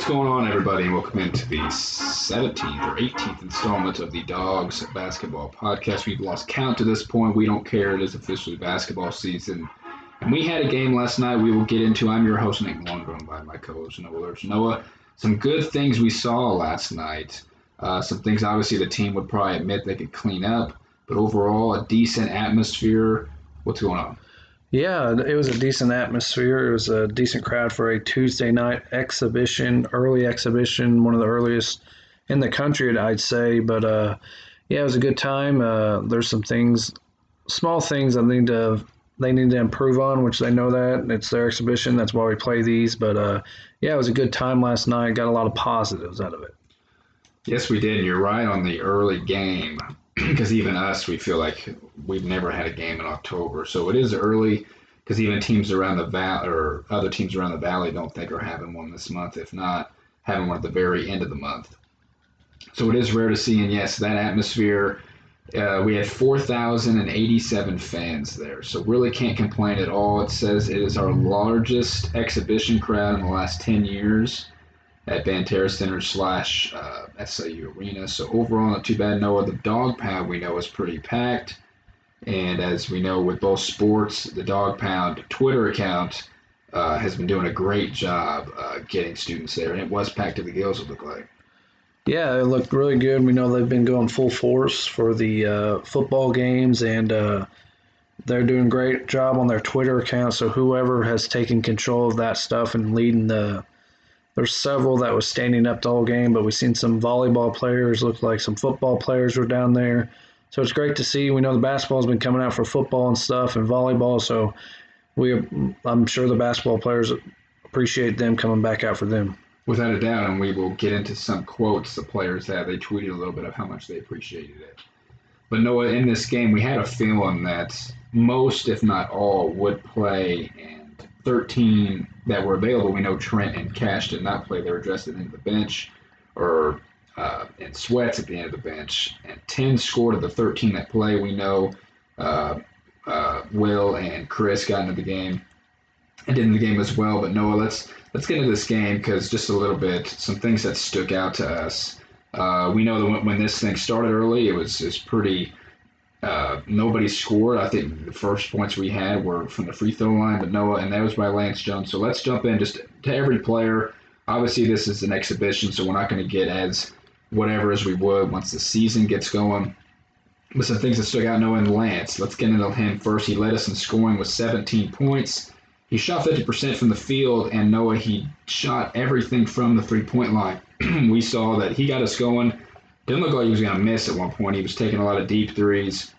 What's going on, everybody? Welcome into the 17th or 18th installment of the Dogs Basketball Podcast. We've lost count to this point. We don't care. It is officially basketball season. And we had a game last night we will get into. I'm your host, Nick joined by my co host, Noah Lurch. Noah, some good things we saw last night. Uh, some things, obviously, the team would probably admit they could clean up. But overall, a decent atmosphere. What's going on? Yeah, it was a decent atmosphere. It was a decent crowd for a Tuesday night exhibition, early exhibition, one of the earliest in the country, I'd say. But uh, yeah, it was a good time. Uh, there's some things, small things I need to they need to improve on, which they know that it's their exhibition. That's why we play these. But uh, yeah, it was a good time last night. Got a lot of positives out of it. Yes, we did. You're right on the early game because even us, we feel like we've never had a game in October. So it is early because even teams around the valley or other teams around the valley don't think are having one this month. If not, having one at the very end of the month. So it is rare to see. And yes, that atmosphere. Uh, we had 4,087 fans there, so really can't complain at all. It says it is our largest exhibition crowd in the last 10 years at Banterra Center slash uh, SIU Arena. So overall, not too bad. No the dog pound we know is pretty packed. And as we know with both sports, the dog pound Twitter account uh, has been doing a great job uh, getting students there. And it was packed to the gills, it looked like. Yeah, it looked really good. We know they've been going full force for the uh, football games, and uh, they're doing a great job on their Twitter account. So whoever has taken control of that stuff and leading the there's several that was standing up the whole game, but we've seen some volleyball players, look like some football players were down there. So it's great to see. We know the basketball's been coming out for football and stuff and volleyball, so we I'm sure the basketball players appreciate them coming back out for them. Without a doubt, and we will get into some quotes the players had. They tweeted a little bit of how much they appreciated it. But Noah, in this game, we had a feeling that most, if not all, would play and 13 that were available, we know Trent and Cash did not play. They were dressed into the bench or uh, in sweats at the end of the bench. And 10 scored of the 13 that play. We know uh, uh, Will and Chris got into the game and did in the game as well. But Noah, let's let's get into this game because just a little bit, some things that stuck out to us. Uh, we know that when, when this thing started early, it was, it was pretty uh, nobody scored. I think the first points we had were from the free throw line, but Noah, and that was by Lance Jones. So let's jump in just to every player. Obviously, this is an exhibition, so we're not going to get as whatever as we would once the season gets going. But some things that stuck out, Noah and Lance. Let's get into him first. He led us in scoring with 17 points. He shot 50% from the field, and Noah, he shot everything from the three point line. we saw that he got us going didn't look like he was going to miss at one point. He was taking a lot of deep threes,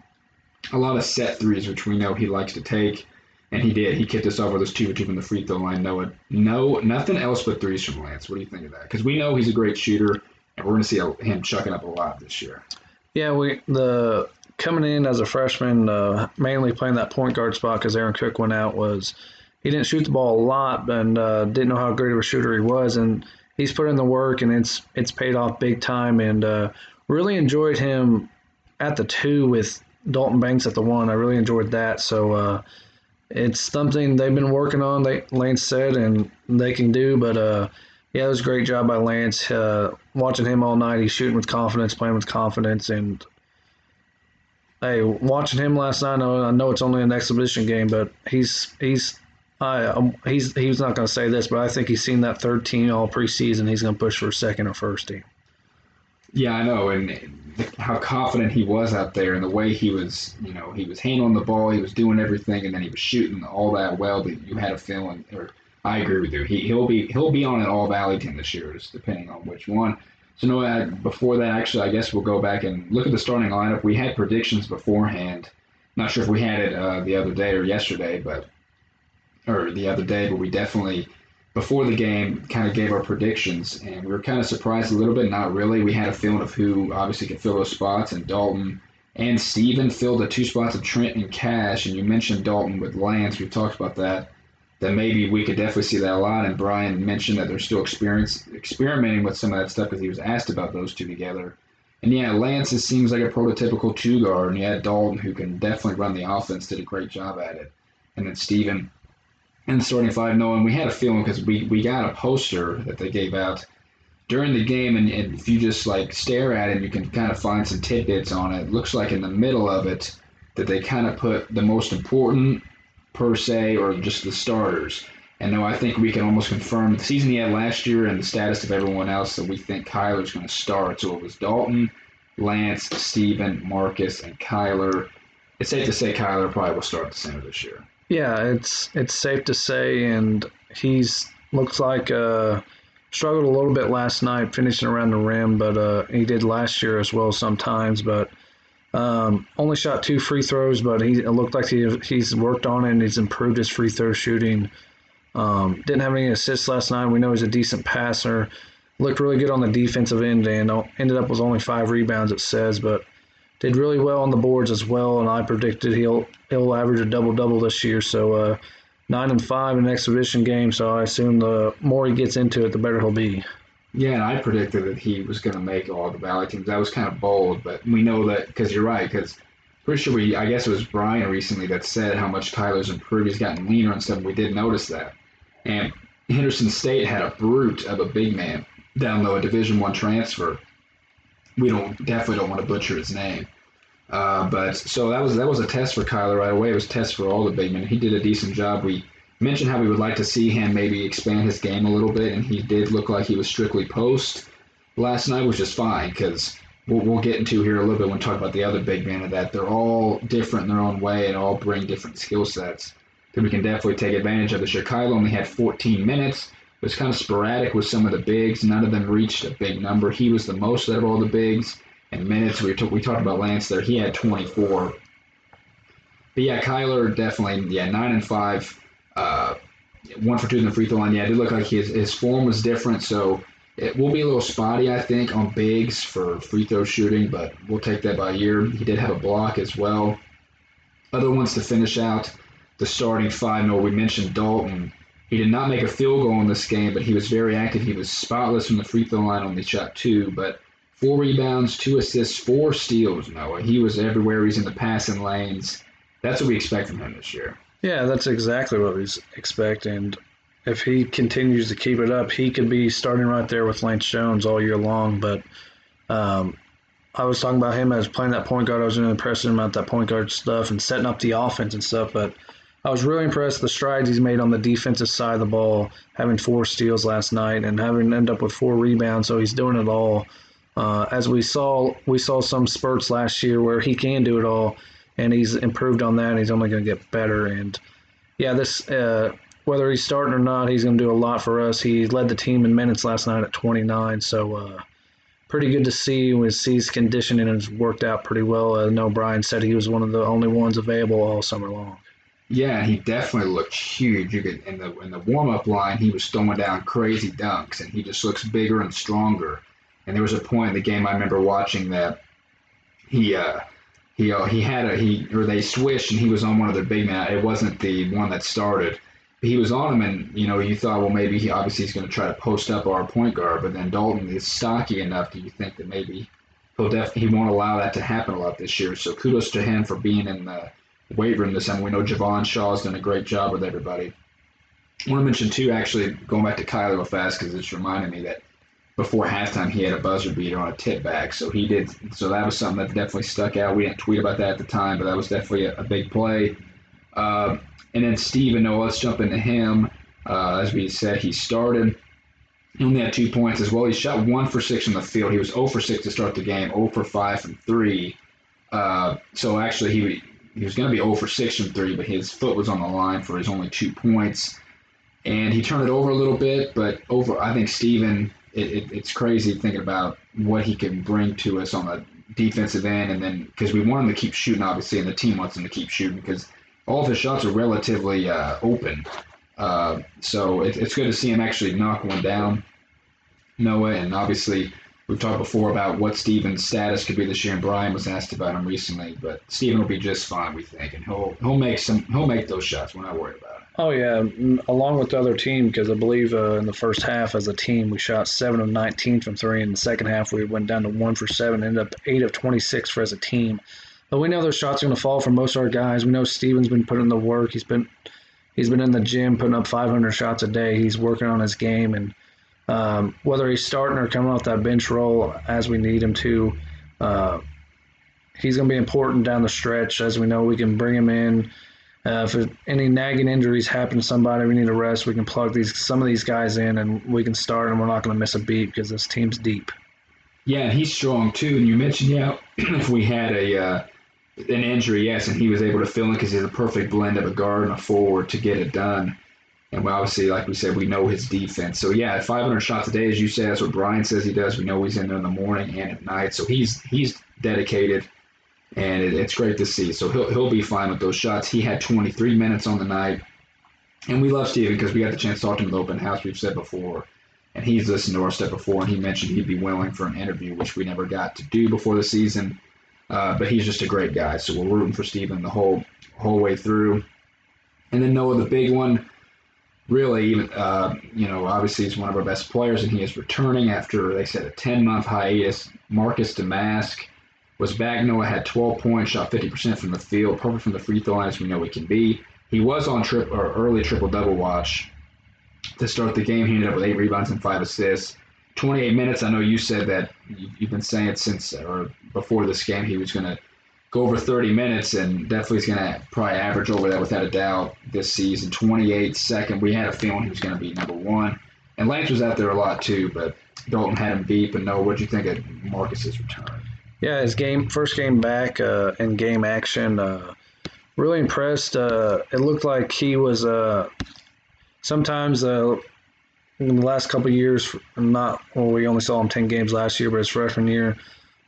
a lot of set threes, which we know he likes to take. And he did. He kicked us with his two for two from the free throw line. No, no, nothing else but threes from Lance. What do you think of that? Because we know he's a great shooter, and we're going to see him chucking up a lot this year. Yeah, we the coming in as a freshman, uh, mainly playing that point guard spot because Aaron Cook went out was he didn't shoot the ball a lot and uh, didn't know how great of a shooter he was and he's put in the work and it's it's paid off big time. And uh, really enjoyed him at the two with Dalton Banks at the one. I really enjoyed that. So uh, it's something they've been working on. They Lance said and they can do. But uh, yeah, it was a great job by Lance. Uh, watching him all night, he's shooting with confidence, playing with confidence, and hey, watching him last night. I know, I know it's only an exhibition game, but he's he's I, um, he's he's not going to say this, but I think he's seen that third team all preseason. He's going to push for second or first team. Yeah, I know, and how confident he was out there, and the way he was, you know, he was handling the ball, he was doing everything, and then he was shooting all that well that you had a feeling. Or I agree with you. He he'll be he'll be on an all Valley team this year, depending on which one. So no, before that, actually, I guess we'll go back and look at the starting lineup. We had predictions beforehand. Not sure if we had it uh, the other day or yesterday, but or the other day, but we definitely before the game kind of gave our predictions, and we were kind of surprised a little bit. Not really. We had a feeling of who obviously could fill those spots, and Dalton and Steven filled the two spots of Trent and Cash. And you mentioned Dalton with Lance. We talked about that. That maybe we could definitely see that a lot. And Bryan mentioned that they're still experience, experimenting with some of that stuff because he was asked about those two together. And yeah, Lance seems like a prototypical two guard, and yeah, Dalton, who can definitely run the offense, did a great job at it. And then Steven, in the starting five. No, and we had a feeling because we, we got a poster that they gave out during the game, and, and if you just like stare at it, you can kind of find some tidbits on it. it. Looks like in the middle of it that they kind of put the most important per se, or just the starters. And no, I think we can almost confirm the season he had last year and the status of everyone else that we think Kyler's going to start. So it was Dalton, Lance, Steven, Marcus, and Kyler. It's safe to say Kyler probably will start the center this year. Yeah, it's it's safe to say, and he's looks like uh, struggled a little bit last night finishing around the rim, but uh, he did last year as well sometimes. But um, only shot two free throws, but he looked like he he's worked on it and he's improved his free throw shooting. Um, didn't have any assists last night. We know he's a decent passer. Looked really good on the defensive end and ended up with only five rebounds, it says, but did really well on the boards as well. And I predicted he'll he'll average a double double this year. So uh, nine and five in an exhibition game. So I assume the more he gets into it, the better he'll be. Yeah, and I predicted that he was going to make all the Valley teams. That was kind of bold, but we know that because you're right. Because pretty sure we, I guess it was Bryan recently that said how much Kyler's improved. He's gotten leaner and stuff. We did notice that. And Henderson State had a brute of a big man down low, a Division One transfer. We don't definitely don't want to butcher his name. Uh, but so that was that was a test for Kyler right away. It was a test for all the big men. He did a decent job. We mentioned how we would like to see him maybe expand his game a little bit, and he did look like he was strictly post last night, which is fine because we'll, we'll get into here a little bit when we talk about the other big men of that. They're all different in their own way and all bring different skill sets that we can definitely take advantage of. The Chicago only had 14 minutes. Was kind of sporadic with some of the bigs. None of them reached a big number. He was the most out of all the bigs. In minutes, we, t- we talked about Lance there. He had 24. But yeah, Kyler definitely, yeah, 9 and 5. Uh, one for two in the free throw line. Yeah, it did look like his, his form was different. So it will be a little spotty, I think, on bigs for free throw shooting, but we'll take that by ear. He did have a block as well. Other ones to finish out the starting five. No, we mentioned Dalton. He did not make a field goal in this game, but he was very active. He was spotless from the free throw line, only shot two, but four rebounds, two assists, four steals. Noah, he was everywhere. He's in the passing lanes. That's what we expect from him this year. Yeah, that's exactly what we expect. And if he continues to keep it up, he could be starting right there with Lance Jones all year long. But um, I was talking about him as playing that point guard. I was really impressed about that point guard stuff and setting up the offense and stuff. But I was really impressed with the strides he's made on the defensive side of the ball, having four steals last night and having end up with four rebounds. So he's doing it all. Uh, as we saw, we saw some spurts last year where he can do it all and he's improved on that. And he's only going to get better. And yeah, this uh, whether he's starting or not, he's going to do a lot for us. He led the team in minutes last night at 29, so uh, pretty good to see. With his conditioning has worked out pretty well. I know Bryan said he was one of the only ones available all summer long. Yeah, he definitely looked huge. You could in the in the warm up line, he was throwing down crazy dunks, and he just looks bigger and stronger. And there was a point in the game I remember watching that he uh, he uh, he had a he or they switched and he was on one of their big men. It wasn't the one that started. He was on him, and you know you thought, well, maybe he obviously he's going to try to post up our point guard, but then Dalton is stocky enough. Do you think that maybe he'll def- he won't allow that to happen a lot this year? So kudos to him for being in the room this time. We know Javon Shaw's done a great job with everybody. I want to mention too, actually going back to Kyler real fast because it's reminding me that before halftime he had a buzzer beater on a tip back. So he did. So that was something that definitely stuck out. We didn't tweet about that at the time, but that was definitely a, a big play. Uh, and then Steven, no, let's jump into him. Uh, as we said, he started. He only had two points as well. He shot one for six in the field. He was 0 for 6 to start the game, 0 for 5 from three. Uh, so actually, he he was going to be 0 for 6 from three, but his foot was on the line for his only two points. And he turned it over a little bit, but over, I think Steven, it, it, it's crazy thinking about what he can bring to us on the defensive end. And then, because we want him to keep shooting, obviously, and the team wants him to keep shooting because all of his shots are relatively uh, open. Uh, so it, it's good to see him actually knock one down, Noah, and obviously We've talked before about what Steven's status could be this year, and Bryan was asked about him recently. But Steven will be just fine, we think, and he'll he'll make some he'll make those shots. We're not worried about it. Oh yeah, along with the other team, because I believe uh, in the first half as a team we shot seven of 19 from three. In the second half we went down to one for seven, ended up eight of 26 for as a team. But we know those shots are going to fall for most of our guys. We know Steven's been putting in the work. He's been he's been in the gym putting up 500 shots a day. He's working on his game, and um, whether he's starting or coming off that bench role as we need him to, uh, he's going to be important down the stretch. As we know, we can bring him in. Uh, if any nagging injuries happen to somebody, we need to rest. We can plug these some of these guys in, and we can start, and we're not going to miss a beat because this team's deep. Yeah, he's strong too. And you mentioned, yeah, if we had a uh, an injury, yes, and he was able to fill in because he's a perfect blend of a guard and a forward to get it done. And obviously, like we said, we know his defense. So yeah, 500 shots a day, as you say, that's what Bryan says he does. We know he's in there in the morning and at night. So he's he's dedicated, and it, it's great to see. So he'll he'll be fine with those shots. He had 23 minutes on the night, and we love Steven because we got the chance to talk to him at the open house. We've said before, and he's listened to our stuff before, and he mentioned he'd be willing for an interview, which we never got to do before the season. Uh, but he's just a great guy. So we're rooting for Steven the whole whole way through. And then Noah, the big one, really, uh, you know, obviously he's one of our best players, and he is returning after they said a 10 month hiatus. Marcus Domask was back. Noah had 12 points, shot 50% from the field, perfect from the free throw line as we know he can be. He was on trip or early triple double watch to start the game. He ended up with eight rebounds and five assists. 28 minutes. I know you said that you've been saying it since or before this game he was going to go over 30 minutes and definitely is going to probably average over that without a doubt this season. 28 second. We had a feeling he was going to be number one. And Lance was out there a lot too, but Dalton had him beat. But no, what do you think of Marcus's return? Yeah, his game first game back uh, in game action. Uh, really impressed. Uh, it looked like he was. Uh, sometimes uh, in the last couple years, not well, we only saw him ten games last year, but his freshman year,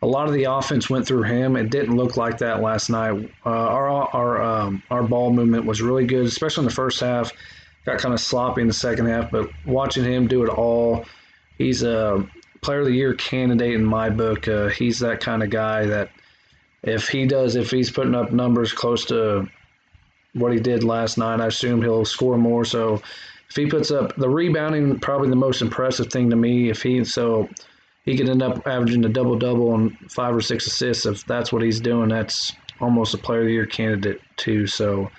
a lot of the offense went through him. It didn't look like that last night. Uh, our our um, our ball movement was really good, especially in the first half. Got kind of sloppy in the second half, but watching him do it all, he's a player of the year candidate in my book. Uh, he's that kind of guy that if he does, if he's putting up numbers close to what he did last night, I assume he'll score more. So if he puts up the rebounding, probably the most impressive thing to me. If he so he could end up averaging a double double and five or six assists. If that's what he's doing, that's almost a player of the year candidate too. So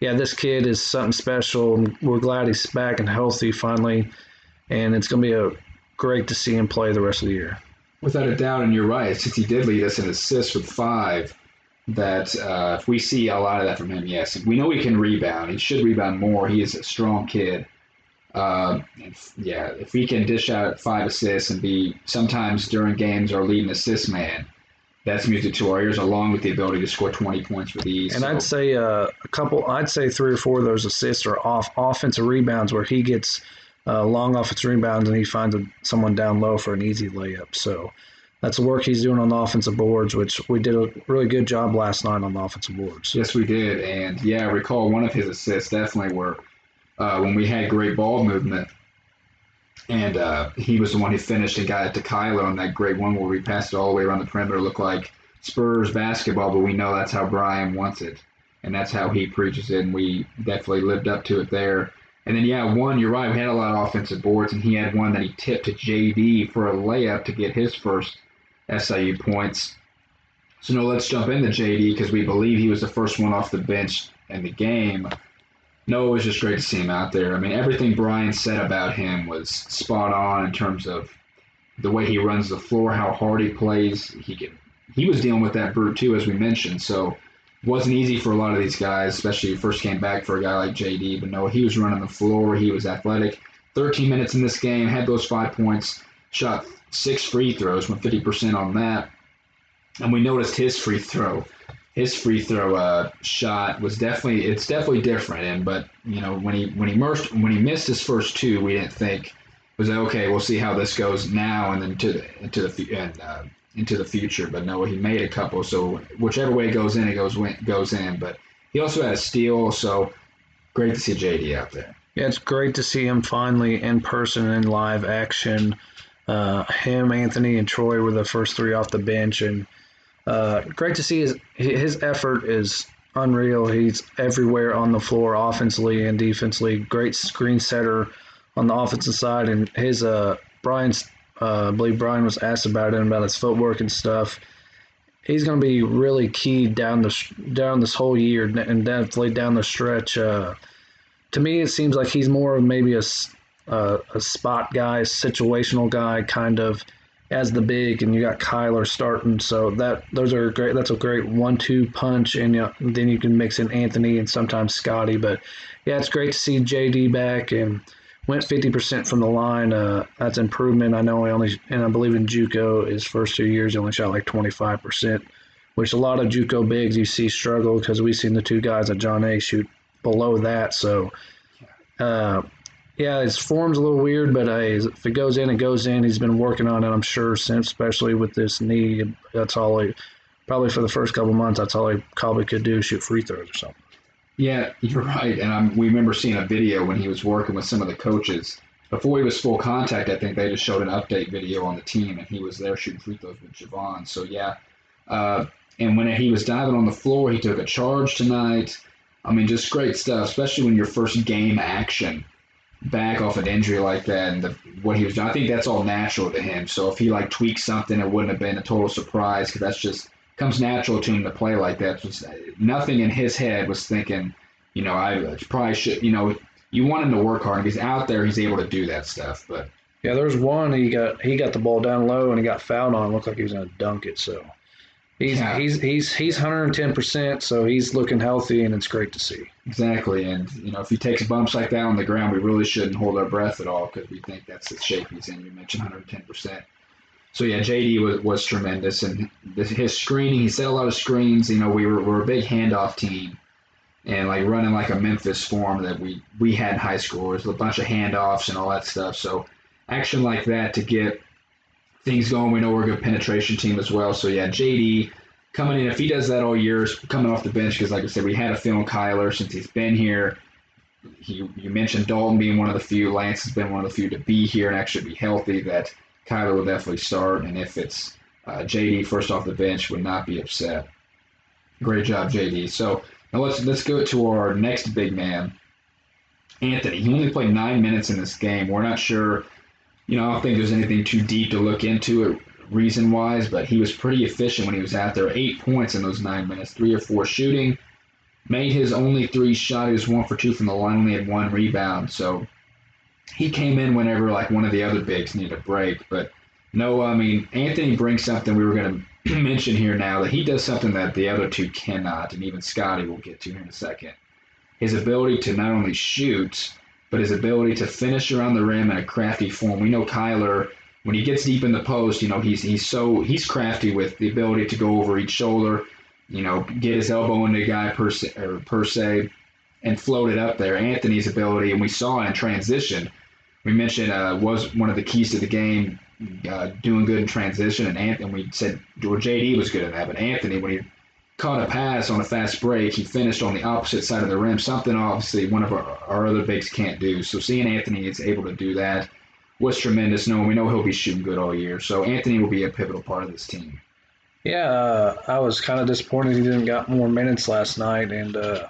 yeah, this kid is something special. We're glad he's back and healthy finally, and it's going to be a great to see him play the rest of the year. Without a doubt, and you're right. Since he did lead us in assists with five, that uh, if we see a lot of that from him, yes, we know he can rebound. He should rebound more. He is a strong kid. Uh, yeah, if we can dish out five assists and be sometimes during games our leading assist man, that's music to our ears, along with the ability to score 20 points with ease. And so. I'd say uh, a couple, I'd say three or four of those assists are off offensive rebounds where he gets uh, long offensive rebounds and he finds a, someone down low for an easy layup. So that's the work he's doing on the offensive boards, which we did a really good job last night on the offensive boards. Yes, we did. And yeah, I recall one of his assists definitely were uh, when we had great ball movement. And uh, he was the one who finished and got it to Kyler on that great one where we passed it all the way around the perimeter. Looked like Spurs basketball, but we know that's how Bryan wants it. And that's how he preaches it. And we definitely lived up to it there. And then, yeah, one, you're right. We had a lot of offensive boards, and he had one that he tipped to JD for a layup to get his first SIU points. So, no, let's jump into JD because we believe he was the first one off the bench in the game no, it was just great to see him out there. I mean, everything Bryan said about him was spot on in terms of the way he runs the floor, how hard he plays. He can, he was dealing with that brute too, as we mentioned. So wasn't easy for a lot of these guys, especially first came back for a guy like JD. But no, he was running the floor. He was athletic. 13 minutes in this game, had those five points, shot six free throws, went 50% on that. And we noticed his free throw his free throw uh, shot was definitely it's definitely different. And but you know when he when he missed when he missed his first two, we didn't think was like, okay, we'll see how this goes now and then to the, into the and uh, into the future. But no, he made a couple. So whichever way it goes in, it goes goes in. But he also had a steal. So great to see JD out there. Yeah, it's great to see him finally in person in live action. Uh, him, Anthony, and Troy were the first three off the bench, and uh, great to see his his effort is unreal. He's everywhere on the floor, offensively and defensively. Great screen setter on the offensive side, and his uh Bryan's uh, I believe Bryan was asked about him about his footwork and stuff. He's going to be really key down the down this whole year and definitely down the stretch. Uh, to me, it seems like he's more of maybe a, a, a spot guy, situational guy, kind of as the big, and you got Kyler starting. So that those are great. That's a great one-two punch, and you know, then you can mix in Anthony and sometimes Scotty. But yeah, it's great to see JD back and went 50% from the line. Uh, that's improvement. I know he only, and I believe in JUCO his first two years he only shot like 25%, which a lot of JUCO bigs you see struggle because we've seen the two guys at John A shoot below that. So. Uh, yeah, his form's a little weird, but uh, if it goes in, it goes in. He's been working on it, I'm sure, since especially with this knee. That's all he probably for the first couple months. That's all he probably could do: shoot free throws or something. Yeah, you're right. And I'm, we remember seeing a video when he was working with some of the coaches before he was full contact. I think they just showed an update video on the team, and he was there shooting free throws with Javon. So yeah, uh, and when he was diving on the floor, he took a charge tonight. I mean, just great stuff, especially when your first game action back off an injury like that and the, what he was doing. I think that's all natural to him. So if he like tweaked something, it wouldn't have been a total surprise because that's just comes natural to him to play like that. Just, nothing in his head was thinking, you know, I probably should. You know, you want him to work hard. If he's out there, he's able to do that stuff. But yeah, there's one he got he got the ball down low and he got fouled on. It looked like he was going to dunk it. So He's yeah. he's he's he's 110 percent, so he's looking healthy, and it's great to see. Exactly, and you know if he takes bumps like that on the ground, we really shouldn't hold our breath at all because we think that's the shape he's in. You mentioned 110 percent. So yeah, JD was, was tremendous, and his screening. He set a lot of screens. You know, we were, we're a big handoff team, and like running like a Memphis form that we we had in high school. was a bunch of handoffs and all that stuff. So action like that to get things going. We know we're a good penetration team as well. So yeah, JD coming in, if he does that all year, coming off the bench, because like I said, we had a film Kyler since he's been here. He, you mentioned Dalton being one of the few. Lance has been one of the few to be here and actually be healthy. That Kyler will definitely start, and if it's uh, JD first off the bench, would not be upset. Great job, JD. So now let's let's go to our next big man, Anthony. He only played nine minutes in this game. We're not sure you know, I don't think there's anything too deep to look into it reason wise, but he was pretty efficient when he was out there. Eight points in those nine minutes, three or four shooting. Made his only three shot. He was one for two from the line, only had one rebound. So he came in whenever like one of the other bigs needed a break. But no, I mean Anthony brings something we were going to mention here now that he does something that the other two cannot, and even Scotty will get to here in a second. His ability to not only shoot but his ability to finish around the rim in a crafty form. We know Kyler when he gets deep in the post, you know he's he's so he's crafty with the ability to go over each shoulder, you know, get his elbow into a guy per se, or per se, and float it up there. Anthony's ability, and we saw in transition. We mentioned uh, was one of the keys to the game, uh, doing good in transition, and Anthony. We said George JD was good at that, but Anthony when he caught a pass on a fast break. He finished on the opposite side of the rim, something obviously one of our, our other bigs can't do. So seeing Anthony is able to do that was tremendous. Knowing we know he'll be shooting good all year, so Anthony will be a pivotal part of this team. Yeah, uh, I was kind of disappointed he didn't got more minutes last night, and uh,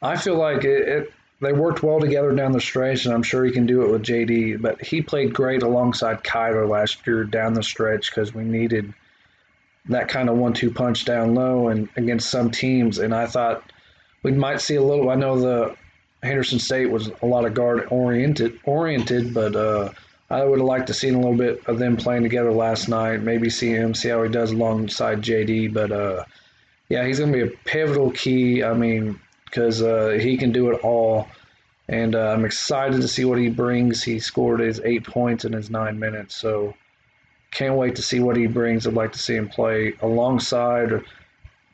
I feel like it, it, they worked well together down the stretch, and I'm sure he can do it with JD. But he played great alongside Kyler last year down the stretch because we needed that kind of one-two punch down low and against some teams. And I thought we might see a little. I know the Henderson State was a lot of guard oriented, oriented, but uh, I would have liked to see a little bit of them playing together last night. Maybe see him, see how he does alongside JD. But uh, yeah, he's going to be a pivotal key. I mean, because uh, he can do it all. And uh, I'm excited to see what he brings. He scored his eight points in his nine minutes. So can't wait to see what he brings. I'd like to see him play alongside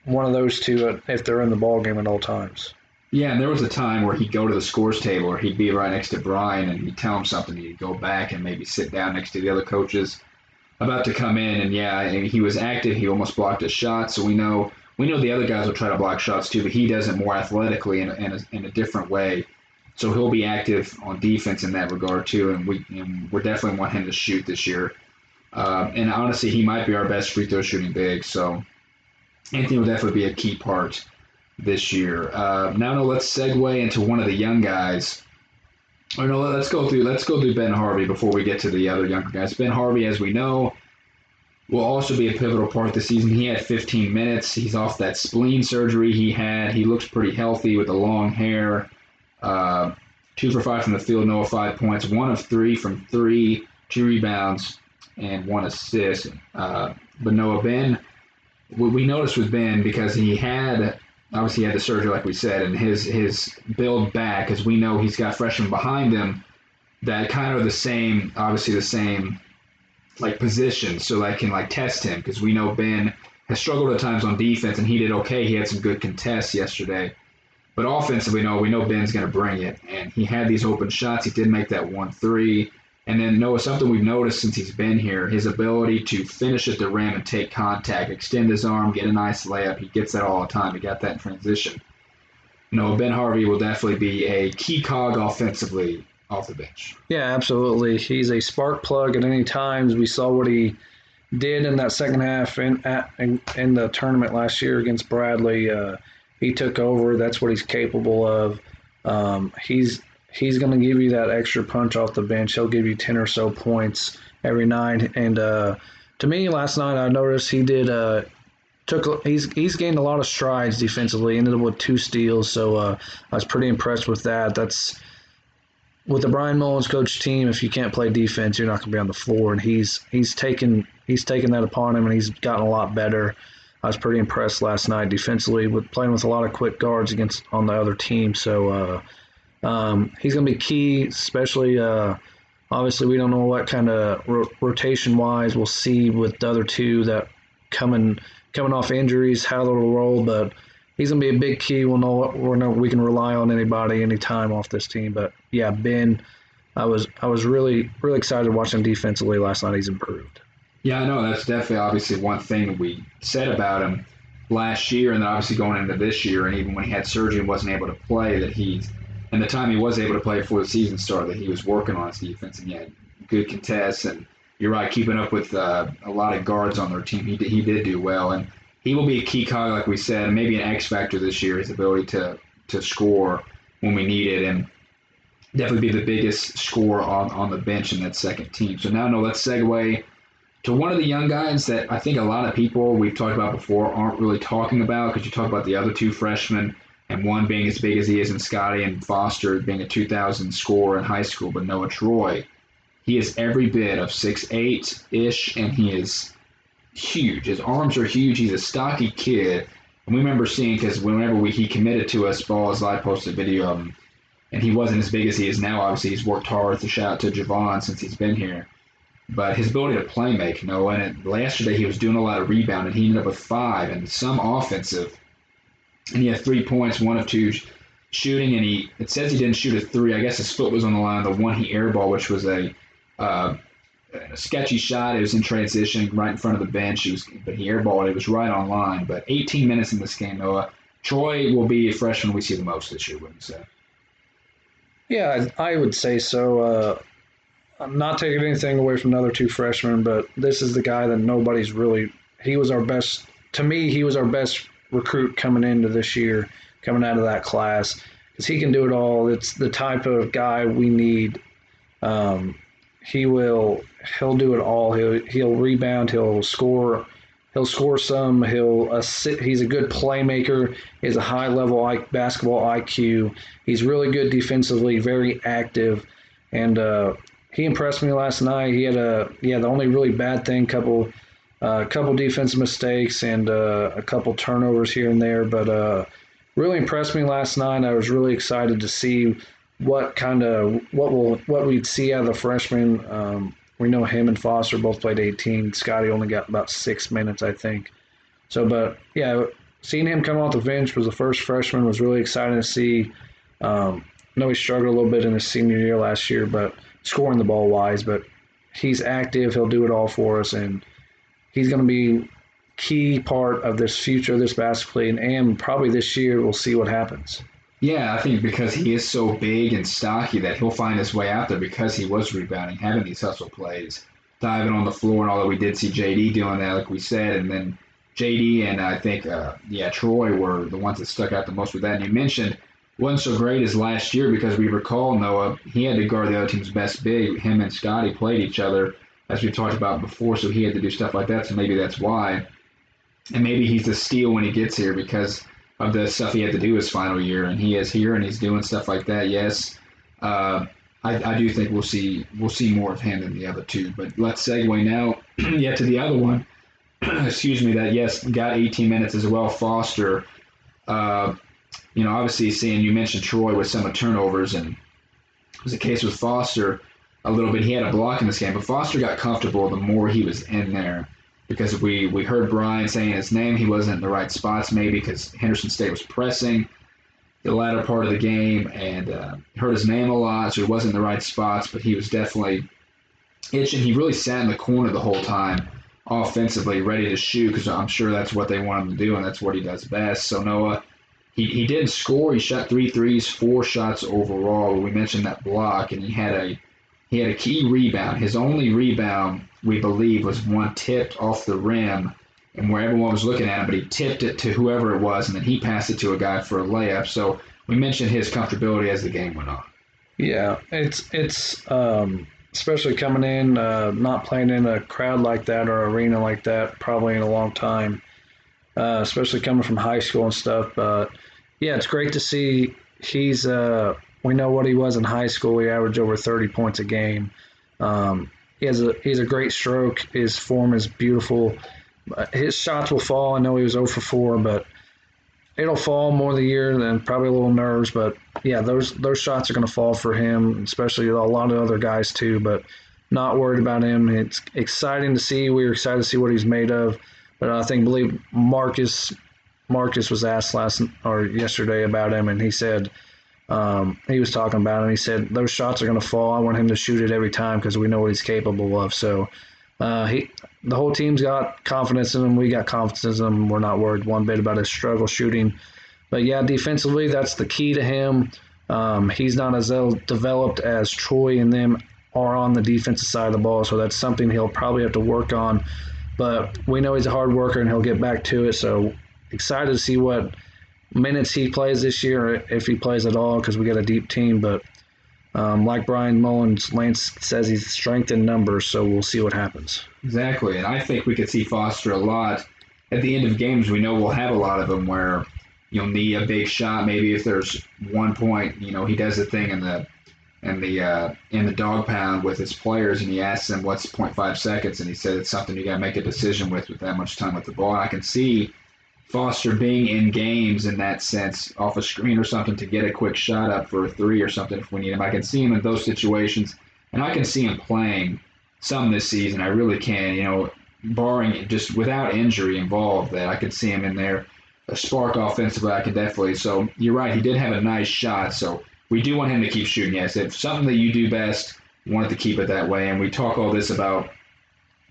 one of those two if they're in the ball game at all times. Yeah, and there was a time where he'd go to the scores table or he'd be right next to Bryan and he'd tell him something. He'd go back and maybe sit down next to the other coaches about to come in. And yeah, he was active. He almost blocked a shot. So we know we know the other guys will try to block shots too, but he does it more athletically in a, in a, in a different way. So he'll be active on defense in that regard too. And we and we definitely want him to shoot this year. Uh, and honestly, he might be our best free throw shooting big. So Anthony will definitely be a key part this year. Uh, now, no, let's segue into one of the young guys. Or no, let's go through let's go through Ben Harvey before we get to the other younger guys. Ben Harvey, as we know, will also be a pivotal part this season. He had 15 minutes. He's off that spleen surgery he had. He looks pretty healthy with the long hair. Uh, two for five from the field, Noah five points, one of three from three, two rebounds, and one assist. Uh, but Noah Ben, what we noticed with Ben because he had obviously he had the surgery like we said, and his his build back, as we know he's got freshmen behind him that kind of the same, obviously the same like position, so that can like test him because we know Ben has struggled at times on defense, and he did okay. He had some good contests yesterday. But offensively, no, we know Ben's going to bring it, and he had these open shots. He did make that one three, and then Noah, something we've noticed since he's been here, his ability to finish at the rim and take contact, extend his arm, get a nice layup. He gets that all the time. He got that in transition. No, Ben Harvey will definitely be a key cog offensively off the bench. Yeah, absolutely. He's a spark plug at any times. We saw what he did in that second half in at, in, in the tournament last year against Bradley. Uh, he took over. That's what he's capable of. Um, he's he's going to give you that extra punch off the bench. He'll give you ten or so points every night. And uh, to me, last night I noticed he did. Uh, took he's he's gained a lot of strides defensively. Ended up with two steals, so uh, I was pretty impressed with that. That's with the Bryan Mullins coach team. If you can't play defense, you're not going to be on the floor. And he's he's taken he's taken that upon him, and he's gotten a lot better. I was pretty impressed last night defensively with playing with a lot of quick guards against on the other team. So uh, um, he's going to be key, especially. Uh, obviously, we don't know what kind of ro- rotation wise we'll see with the other two that coming coming off injuries, how they'll roll. But he's going to be a big key. We'll know we'll know we can rely on anybody anytime off this team. But yeah, Ben, I was I was really really excited watching him defensively last night. He's improved. Yeah, I know that's definitely obviously one thing we said about him last year, and then obviously going into this year, and even when he had surgery and wasn't able to play, that he's and the time he was able to play before the season started, that he was working on his defense and he had good contests and you're right, keeping up with uh, a lot of guards on their team. He did, he did do well, and he will be a key cog, like we said, and maybe an X factor this year. His ability to to score when we need it, and definitely be the biggest scorer on on the bench in that second team. So now, no, let's segue to one of the young guys that I think a lot of people we've talked about before aren't really talking about because you talk about the other two freshmen and one being as big as he is in Scotty and Foster being a 2000 scorer in high school, but Noah Troy. He is every bit of six eight ish, and he is huge. His arms are huge. He's a stocky kid. And we remember seeing because whenever we, he committed to us, Balls I posted a video of him, and he wasn't as big as he is now. Obviously, he's worked hard to shout out to Javon since he's been here. But his ability to play make, you know, last yesterday he was doing a lot of rebounding. He ended up with five and some offensive, and he had three points, one of two shooting, and he it says he didn't shoot a three. I guess his foot was on the line. The one he airball, which was a uh, a sketchy shot. It was in transition right in front of the bench. He was, but he airballed. It was right on line. But 18 minutes in this game, Noah. Troy will be a freshman we see the most this year, wouldn't you say? Yeah, I, I would say so. Uh, I'm not taking anything away from the other two freshmen, but this is the guy that nobody's really. He was our best. To me, he was our best recruit coming into this year, coming out of that class, because he can do it all. It's the type of guy we need. Um, he will he'll do it all. He'll he'll rebound. He'll score. He'll score some. He'll assist, he's a good playmaker. He has a high level basketball IQ. He's really good defensively. Very active, and uh, he impressed me last night. He had a yeah the only really bad thing couple. A couple defensive mistakes and uh, a couple turnovers here and there, but uh, really impressed me last night. I was really excited to see what kind of what will what we'd see out of the freshman. Um, we know him and Foster both played 18. Scotty only got about six minutes, I think. So, but yeah, seeing him come off the bench was the first freshman was really exciting to see. Um, I know he struggled a little bit in his senior year last year, but scoring the ball wise, but he's active. He'll do it all for us, and he's going to be key part of this future of this basketball and, and probably this year we'll see what happens. Yeah, I think because he is so big and stocky that he'll find his way out there because he was rebounding, having these hustle plays, diving on the floor, and although we did see JD doing that, like we said, and then JD and I think, uh, yeah, Troy were the ones that stuck out the most with that. And you mentioned wasn't so great as last year because we recall Noah, he had to guard the other team's best big. Him and Scotty played each other, as we've talked about before, so he had to do stuff like that, so maybe that's why. And maybe he's a steal when he gets here because – of the stuff he had to do his final year, and he is here and he's doing stuff like that. Yes, uh, I, I do think we'll see we'll see more of him than the other two. But let's segue now yet to the other one. Excuse me, that yes got 18 minutes as well. Foster, uh, you know, obviously seeing you mentioned Troy with some of turnovers, and it was a case with Foster a little bit. He had a block in this game, but Foster got comfortable the more he was in there because we, we heard Bryan saying his name. He wasn't in the right spots, maybe because Henderson State was pressing the latter part of the game and uh, heard his name a lot, so he wasn't in the right spots, but he was definitely itching. He really sat in the corner the whole time offensively, ready to shoot because I'm sure that's what they want him to do, and that's what he does best. So Noah, he, he didn't score. He shot three threes, four shots overall. We mentioned that block, and he had a he had a key rebound. His only rebound, we believe, was one tipped off the rim and where everyone was looking at him, but he tipped it to whoever it was, and then he passed it to a guy for a layup. So we mentioned his comfortability as the game went on. Yeah, it's it's um, especially coming in, uh, not playing in a crowd like that or arena like that, probably in a long time. Uh, especially coming from high school and stuff. But yeah, it's great to see he's uh, we know what he was in high school. He averaged over 30 points a game. Um, he has a he's a great stroke. His form is beautiful. His shots will fall. I know he was 0 for 4, but it'll fall more the year than probably a little nerves. But yeah, those those shots are going to fall for him, especially a lot of other guys too. But not worried about him. It's exciting to see. We are excited to see what he's made of. But I think believe Marcus Marcus was asked last or yesterday about him, and he said um, he was talking about it. he said those shots are going to fall. I want him to shoot it every time because we know what he's capable of. So uh, he, the whole team's got confidence in him. We got confidence in him. We're not worried one bit about his struggle shooting. But yeah, defensively, that's the key to him. Um, he's not as developed as Troy and them are on the defensive side of the ball, so that's something he'll probably have to work on. But we know he's a hard worker and he'll get back to it. So excited to see what minutes he plays this year, if he plays at all, because we got a deep team. But um, like Bryan Mullins, Lance says he's strength in numbers, so we'll see what happens. Exactly, and I think we could see Foster a lot at the end of games. We know we'll have a lot of them where you'll need a big shot. Maybe if there's one point, you know, he does the thing in the in the uh, in the dog pound with his players, and he asks them what's 0.5 seconds, and he said it's something you got to make a decision with with that much time with the ball. And I can see Foster being in games in that sense, off a screen or something, to get a quick shot up for a three or something if we need him. I can see him in those situations, and I can see him playing some this season. I really can. You know, barring just without injury involved, that I could see him in there. A spark offensively, I could definitely. So you're right. He did have a nice shot. So we do want him to keep shooting. Yes, if something that you do best, wanted to keep it that way. And we talk all this about,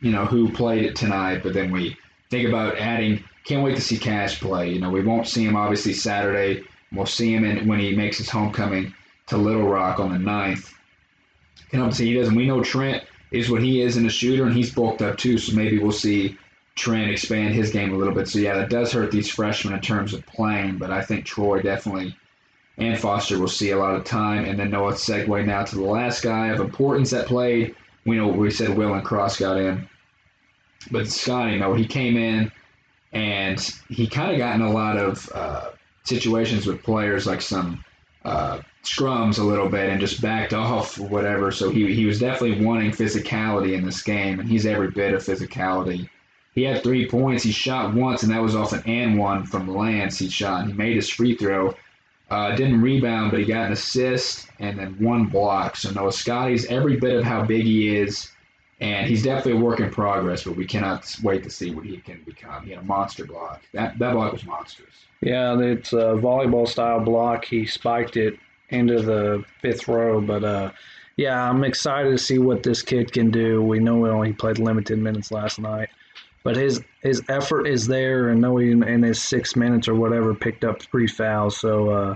you know, who played it tonight, but then we think about adding can't wait to see Cash play. You know, we won't see him obviously Saturday. We'll see him in, when he makes his homecoming to Little Rock on the 9th. And obviously he doesn't. We know Trent is what he is in a shooter, and he's bulked up too. So maybe we'll see Trent expand his game a little bit. So yeah, that does hurt these freshmen in terms of playing, but I think Troy definitely and Foster will see a lot of time. And then Noah segue now to the last guy of importance that played. We know we said Will and Cross got in, but Scotty, you know, he came in and he kind of got in a lot of uh, situations with players like some uh, scrums a little bit and just backed off or whatever. So he he was definitely wanting physicality in this game, and he's every bit of physicality. He had three points. He shot once, and that was off an and one from Lance. He shot. He made his free throw. Uh, didn't rebound, but he got an assist and then one block. So Noah Scotty's every bit of how big he is and he's definitely a work in progress, but we cannot wait to see what he can become. He had a monster block. That that block was monstrous. Yeah, it's a volleyball style block. He spiked it into the fifth row, but uh, yeah, I'm excited to see what this kid can do. We know he only played limited minutes last night, but his his effort is there, and know he in his six minutes or whatever picked up three fouls. So. Uh,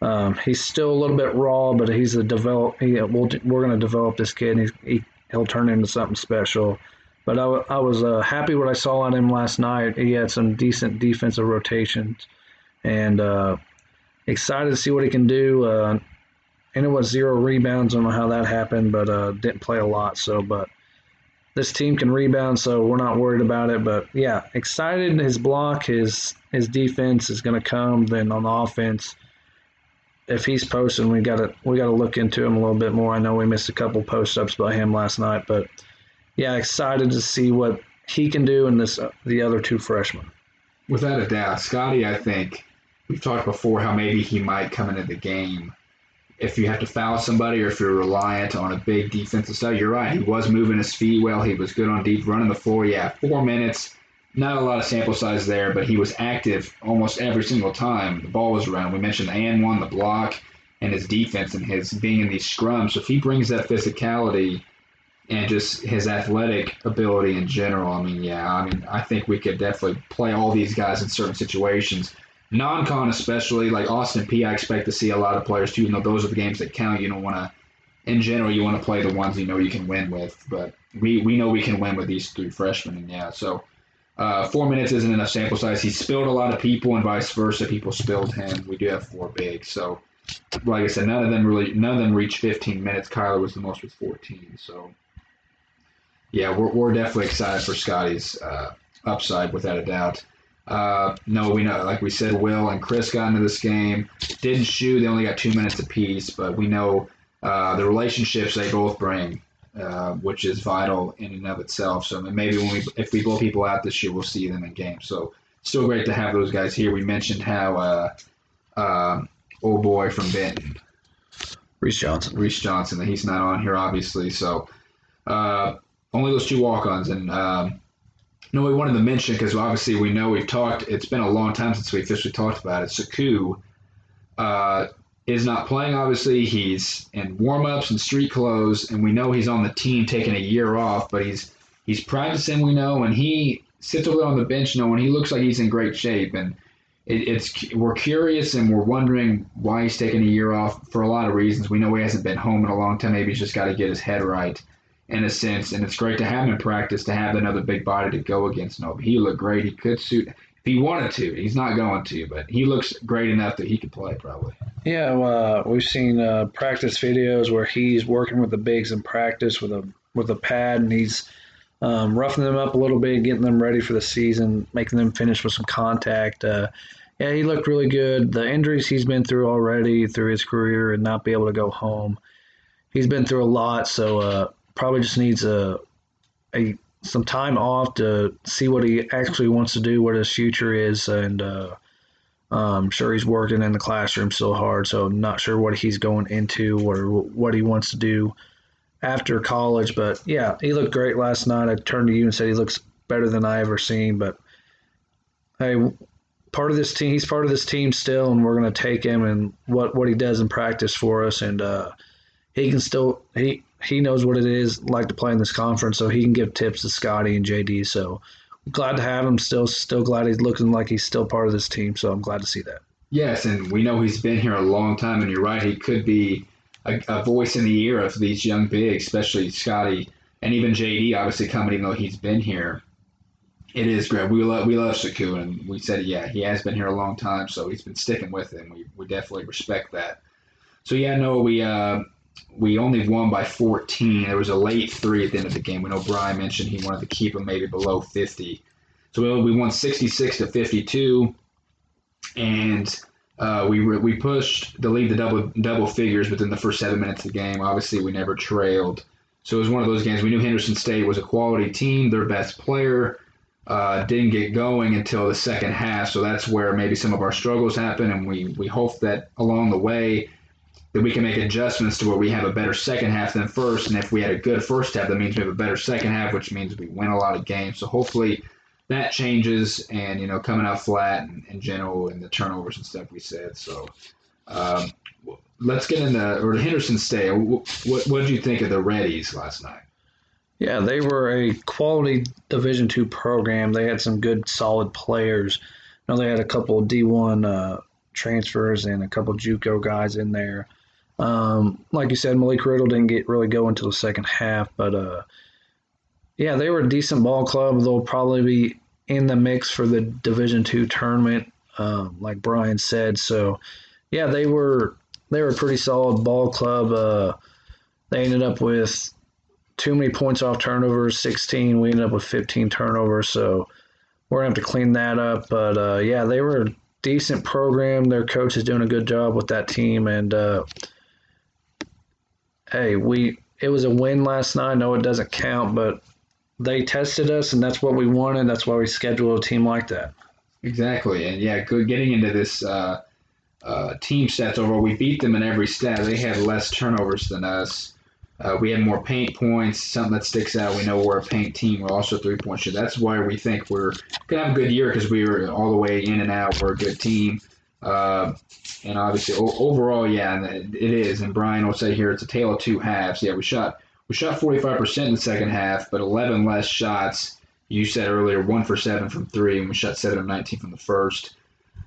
um, he's still a little bit raw, but he's a develop. He, we'll, we're going to develop this kid. He he'll turn into something special. But I, I was uh, happy what I saw on him last night. He had some decent defensive rotations, and uh, excited to see what he can do. Uh, and it was zero rebounds. I don't know how that happened, but uh, didn't play a lot. So, but this team can rebound, so we're not worried about it. But yeah, excited. His block, his his defense is going to come. Then on the offense, if he's posting, we got to we got to look into him a little bit more. I know we missed a couple post ups by him last night, but yeah, excited to see what he can do in this uh, the other two freshmen. Without a doubt, Scotty. I think we've talked before how maybe he might come into the game if you have to foul somebody or if you're reliant on a big defensive side. You're right. He was moving his feet well. He was good on deep, running the floor. Yeah, four minutes. Not a lot of sample size there, but he was active almost every single time the ball was around. We mentioned the and one, the block, and his defense and his being in these scrums. So if he brings that physicality and just his athletic ability in general, I mean, yeah, I mean, I think we could definitely play all these guys in certain situations non-con especially like Austin Peay, I expect to see a lot of players too. You know those are the games that count. You don't want to, in general, you want to play the ones you know you can win with. But we we know we can win with these three freshmen, and yeah, so. Uh, four minutes isn't enough sample size. He spilled a lot of people, and vice versa. People spilled him. We do have four big, so like I said, none of them really, none of them reached 15 minutes. Kyler was the most with 14. So yeah, we're, we're definitely excited for Scotty's uh, upside without a doubt. Uh, no, we know, like we said, Will and Chris got into this game. Didn't shoot; they only got two minutes apiece. But we know uh, the relationships they both bring, uh, which is vital in and of itself. So maybe when we, if we blow people out this year, we'll see them in games. So still great to have those guys here. We mentioned how uh, uh, old boy from Benton, Reese Johnson, Reese Johnson, that he's not on here, obviously. So uh, only those two walk-ons, and um, no, we wanted to mention because obviously we know we've talked. It's been a long time since we officially talked about it. Sekou uh, is not playing. Obviously, he's in warm-ups and street clothes, and we know he's on the team taking a year off. But he's he's practicing. We know, and he sits over there on the bench. You know, and he looks like he's in great shape. And it, it's we're curious and we're wondering why he's taking a year off for a lot of reasons. We know he hasn't been home in a long time. Maybe he's just got to get his head right in a sense, and it's great to have him in practice to have another big body to go against. No, he looked great. He could suit he wanted to. He's not going to, but he looks great enough that he could play probably. Yeah, uh, we've seen uh, practice videos where he's working with the bigs in practice with a with a pad, and he's um, roughing them up a little bit, getting them ready for the season, making them finish with some contact. Uh, yeah, he looked really good. The injuries he's been through already through his career and not be able to go home, he's been through a lot. So uh, probably just needs a a some time off to see what he actually wants to do, what his future is, and uh, I'm sure he's working in the classroom so hard. So I'm not sure what he's going into or what he wants to do after college. But yeah, he looked great last night. I turned to you and said he looks better than I ever seen. But hey, part of this team, he's part of this team still, and we're going to take him and what what he does in practice for us, and uh, he can still he he knows what it is like to play in this conference, so he can give tips to Scotty and JD. So glad to have him. Still, still glad he's looking like he's still part of this team. So I'm glad to see that. Yes, and we know he's been here a long time, and you're right. He could be a, a voice in the ear of these young bigs, especially Scotty and even JD. Obviously, coming even though he's been here. It is great. We love we love Sekou, and we said yeah, he has been here a long time, so he's been sticking with him. We we definitely respect that. So yeah, no, we uh, we only won by 14. There was a late three at the end of the game. We know Bryan mentioned he wanted to keep them maybe below 50. So we, won 66 to 52, and uh, we we pushed to lead the double double figures within the first seven minutes of the game. Obviously, we never trailed. So it was one of those games. We knew Henderson State was a quality team. Their best player uh, didn't get going until the second half. So that's where maybe some of our struggles happened, and we we hope that along the way that we can make adjustments to where we have a better second half than first. And if we had a good first half, that means we have a better second half, which means we win a lot of games. So hopefully that changes and, you know, coming out flat in, in general and the turnovers and stuff we said. So um, let's get into, or Henderson State. What, what did you think of the Reddies last night? Yeah, they were a quality Division two program. They had some good, solid players. You know, they had a couple of D1 uh, transfers and a couple JUCO guys in there. Um, like you said, Malik Riddle didn't get really go until the second half, but uh, yeah, they were a decent ball club. They'll probably be in the mix for the Division two tournament, um, like Bryan said. So yeah, they were they were a pretty solid ball club. Uh, they ended up with too many points off turnovers, 16. We ended up with 15 turnovers, so we're gonna have to clean that up. But uh, yeah, they were a decent program. Their coach is doing a good job with that team, and uh, hey, we it was a win last night. No, it doesn't count, but they tested us, and that's what we wanted. That's why we scheduled a team like that. Exactly, and yeah, good getting into this uh, uh, team stats overall. We beat them in every stat. They had less turnovers than us. Uh, we had more paint points. Something that sticks out. We know we're a paint team. We're also three point shooter. That's why we think we're gonna have a good year because we were all the way in and out. We're a good team. Uh, and obviously, o- overall, yeah, it is. And Bryan will say here, it's a tale of two halves. Yeah, we shot we shot 45% in the second half, but 11 less shots. You said earlier, one for seven from three, and we shot seven of 19 from the first.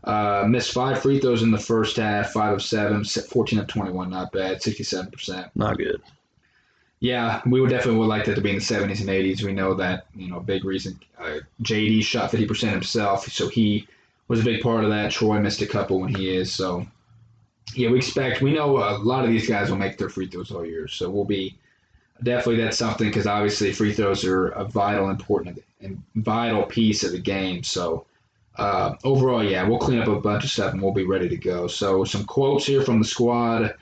Uh, missed five free throws in the first half, five of seven, 14 of 21, not bad, 67%. Not good. Yeah, we would definitely would like that to be in the 70s and 80s. We know that, you know, big reason. Uh, JD shot 50% himself, so he was a big part of that. Troy missed a couple when he is, so yeah, we expect, we know a lot of these guys will make their free throws all year, so we'll be definitely that's something because obviously free throws are a vital, important, and vital piece of the game. So uh, overall, yeah, we'll clean up a bunch of stuff and we'll be ready to go. So some quotes here from the squad.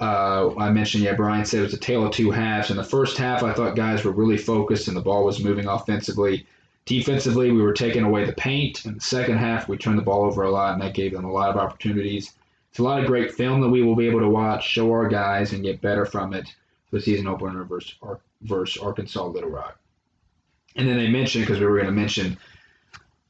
Uh, I mentioned, yeah, Bryan said it was a tale of two halves. In the first half, I thought guys were really focused and the ball was moving offensively. Defensively, we were taking away the paint. In the second half, we turned the ball over a lot, and that gave them a lot of opportunities. It's a lot of great film that we will be able to watch, show our guys, and get better from it for the season opener versus, versus Arkansas Little Rock. And then they mentioned, because we were going to mention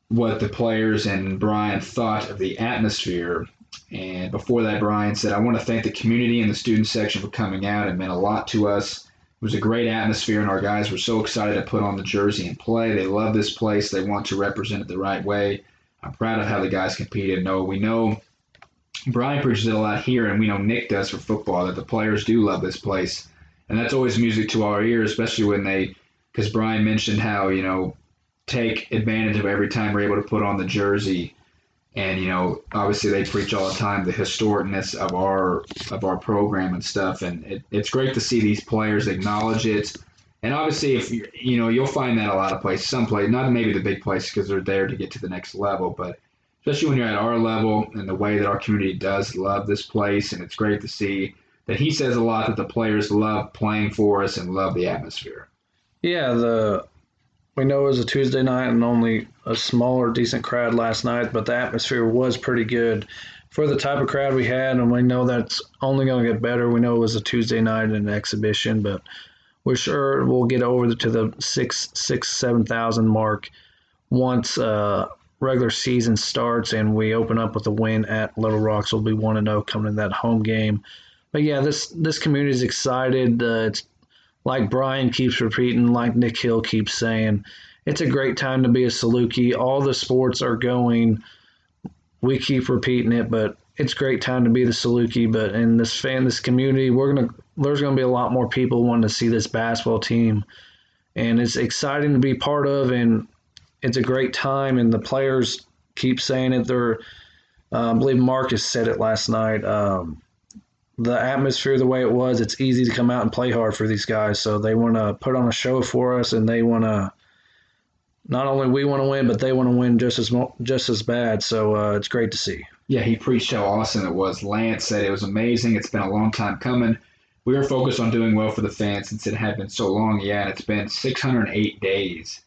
what the players and Bryan thought of the atmosphere. And before that, Bryan said, I want to thank the community and the student section for coming out. It meant a lot to us. It was a great atmosphere, and our guys were so excited to put on the jersey and play. They love this place. They want to represent it the right way. I'm proud of how the guys competed. No, we know Bryan preaches it a lot here, and we know Nick does for football, that the players do love this place and that's always music to our ears, especially when they, because Bryan mentioned how you know take advantage of every time we're able to put on the jersey, and you know obviously they preach all the time the historicness of our of our program and stuff, and it, it's great to see these players acknowledge it. And obviously, if you you know you'll find that a lot of places, some places, not maybe the big places because they're there to get to the next level, but especially when you're at our level and the way that our community does love this place, and it's great to see that he says a lot that the players love playing for us and love the atmosphere. Yeah, the we know it was a Tuesday night and only a smaller, decent crowd last night, but the atmosphere was pretty good for the type of crowd we had, and we know that's only going to get better. We know it was a Tuesday night and an exhibition, but we're sure we'll get over to the six, six, seven thousand mark once uh, regular season starts and we open up with a win at Little Rock. So we'll be one and zero oh coming in that home game but yeah, this this community is excited. Uh, it's like Bryan keeps repeating, like Nick Hill keeps saying, it's a great time to be a Saluki. All the sports are going. We keep repeating it, but it's a great time to be the Saluki. But in this fan, this community, we're gonna there's gonna be a lot more people wanting to see this basketball team, and it's exciting to be part of. And it's a great time, and the players keep saying it. They're, uh, I believe Marcus said it last night. Um, the atmosphere the way it was, it's easy to come out and play hard for these guys. So they want to put on a show for us, and they want to. Not only we want to win, but they want to win just as just as bad. So uh, it's great to see. Yeah, he preached how awesome it was. Lance said it was amazing. It's been a long time coming. We were focused on doing well for the fans since it had been so long. Yeah, and it's been 608 days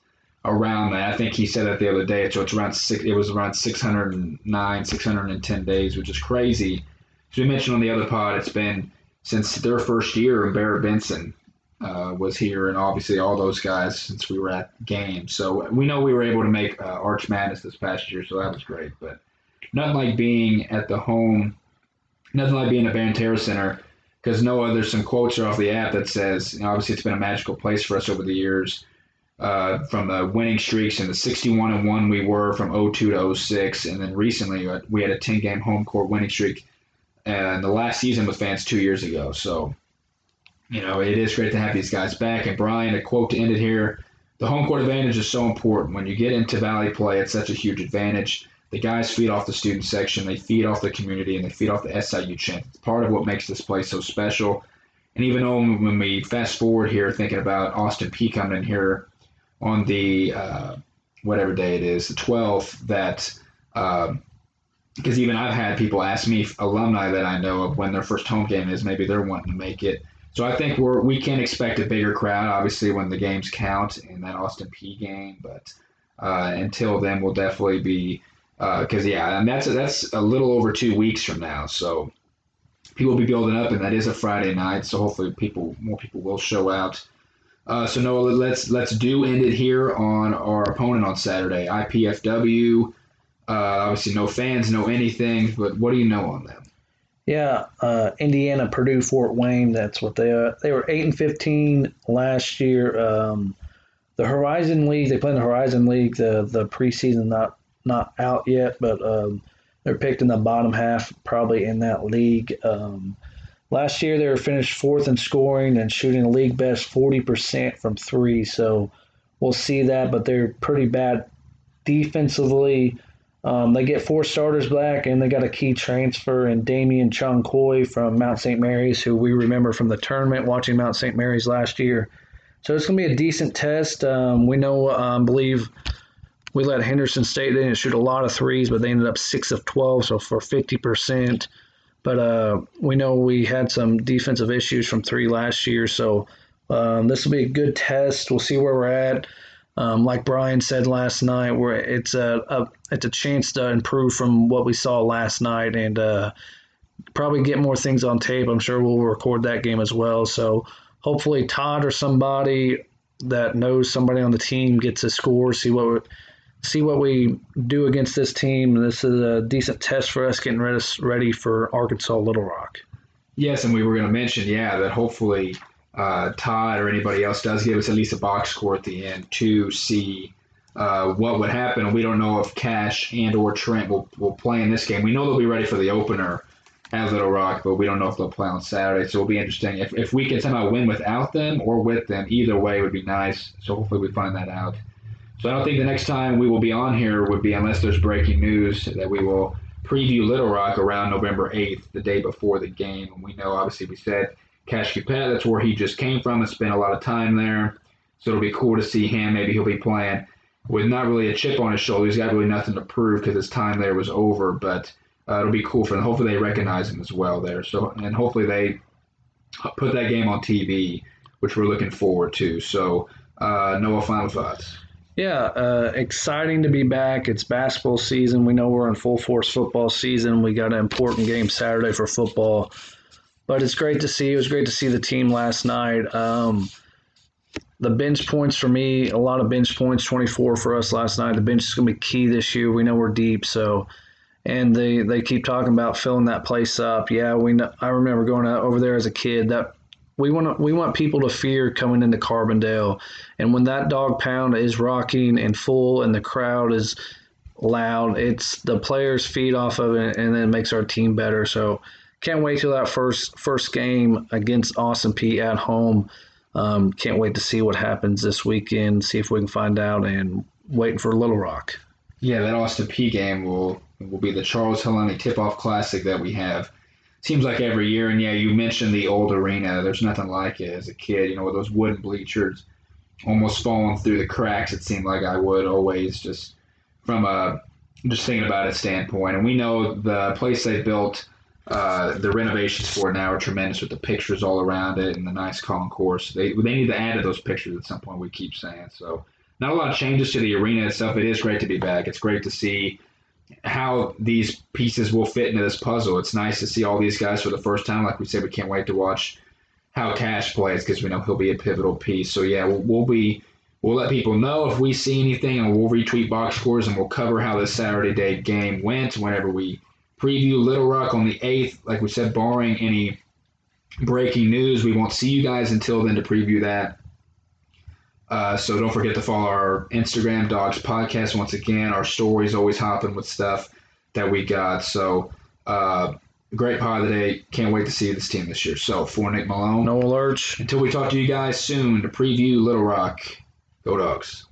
around that. I think he said that the other day. So it's around six. It was around 609, 610 days, which is crazy as we mentioned on the other pod, it's been since their first year, and Barrett Benson uh, was here, and obviously all those guys since we were at games. So we know we were able to make uh, Arch Madness this past year, so that was great. But nothing like being at the home, nothing like being at Banterra Center, because Noah, there's some quotes off the app that says, you know, obviously it's been a magical place for us over the years. Uh, from the winning streaks and the 61 and 1 we were from 02 to 06, and then recently uh, we had a 10 game home court winning streak and the last season with fans two years ago. So, you know, it is great to have these guys back. And Bryan, a quote to end it here: "The home court advantage is so important. When you get into Valley play, it's such a huge advantage. The guys feed off the student section, they feed off the community, and they feed off the SIU chant. It's part of what makes this place so special." And even though when we fast forward here, thinking about Austin Peay coming in here on the uh, whatever day it is, the 12th, that because even I've had people ask me, alumni that I know of, when their first home game is, maybe they're wanting to make it. So I think we're we can expect a bigger crowd, obviously when the games count in that Austin Peay game. But uh, until then, we'll definitely be because uh, yeah, and that's that's a little over two weeks from now. So people will be building up, and that is a Friday night. So hopefully, people more people will show out. Uh, so Noah, let's let's do end it here on our opponent on Saturday, IPFW. Uh, obviously, no fans, no anything, but what do you know on them? Yeah, uh, Indiana, Purdue, Fort Wayne. That's what they are. They were eight and fifteen last year. Um, the Horizon League. They play in the Horizon League. The the preseason not not out yet, but um, they're picked in the bottom half, probably in that league. Um, last year, they were finished fourth in scoring and shooting league best 40% from three. So we'll see that, but they're pretty bad defensively. Um, they get four starters back, and they got a key transfer in Damian Chong Qui from Mount St. Mary's, who we remember from the tournament watching Mount St. Mary's last year. So it's going to be a decent test. Um, we know, um, believe we let Henderson State. They didn't shoot a lot of threes, but they ended up six of twelve, so for fifty percent. But uh, we know we had some defensive issues from three last year, so um, this will be a good test. We'll see where we're at. Um, like Bryan said last night, where it's a, a, it's a chance to improve from what we saw last night and uh, probably get more things on tape. I'm sure we'll record that game as well. So hopefully Todd or somebody that knows somebody on the team gets a score. See what see what we do against this team. This is a decent test for us getting ready for Arkansas Little Rock. Yes, and we were going to mention, yeah, that hopefully uh, Todd or anybody else does give us at least a box score at the end to see uh, what would happen. We don't know if Cash and or Trent will, will play in this game. We know they'll be ready for the opener at Little Rock, but we don't know if they'll play on Saturday. So it'll be interesting. If, if we can somehow win without them or with them, either way would be nice. So hopefully we find that out. So I don't think the next time we will be on here would be unless there's breaking news that we will preview Little Rock around November 8th, the day before the game. And we know, obviously, we said Cash Coupet, that's where he just came from and spent a lot of time there. So it'll be cool to see him. Maybe he'll be playing with not really a chip on his shoulder. He's got really nothing to prove because his time there was over. But uh, it'll be cool for them. Hopefully they recognize him as well there. So and hopefully they put that game on TV, which we're looking forward to. So uh, Noah, final thoughts. Yeah, uh, exciting to be back. It's basketball season. We know we're in full force football season. We got an important game Saturday for football, but it's great to see. It was great to see the team last night. Um, the bench points for me, a lot of bench points, 24 for us last night. The bench is going to be key this year. We know we're deep, so and they they keep talking about filling that place up. Yeah, we know, I remember going over there as a kid. That we want to, we want people to fear coming into Carbondale, and when that dog pound is rocking and full, and the crowd is loud, it's the players feed off of it, and it makes our team better. So can't wait till that first first game against Austin Peay at home. Um, can't wait to see what happens this weekend. See if we can find out, and waiting for Little Rock. Yeah, that Austin P game will will be the Charles Helene Tip Off Classic that we have seems like every year. And yeah, you mentioned the old arena. There's nothing like it as a kid. You know, with those wooden bleachers almost falling through the cracks. It seemed like I would always just from a just thinking about it standpoint. And we know the place they built. Uh, the renovations for it now are tremendous with the pictures all around it and the nice concourse. They they need to add to those pictures at some point. We keep saying so. Not a lot of changes to the arena itself. It is great to be back. It's great to see how these pieces will fit into this puzzle. It's nice to see all these guys for the first time. Like we said, we can't wait to watch how Cash plays because we know he'll be a pivotal piece. So yeah, we'll, we'll, be we'll let people know if we see anything, and we'll retweet box scores and we'll cover how this Saturday day game went whenever we preview Little Rock on the eighth. Like we said, barring any breaking news, we won't see you guys until then to preview that. Uh, so don't forget to follow our Instagram Dogs Podcast once again. Our stories always hopping with stuff that we got. So uh, great pod the day. Can't wait to see this team this year. So for Nick Malone, Noah Lurch. Until we talk to you guys soon to preview Little Rock. Go Dogs.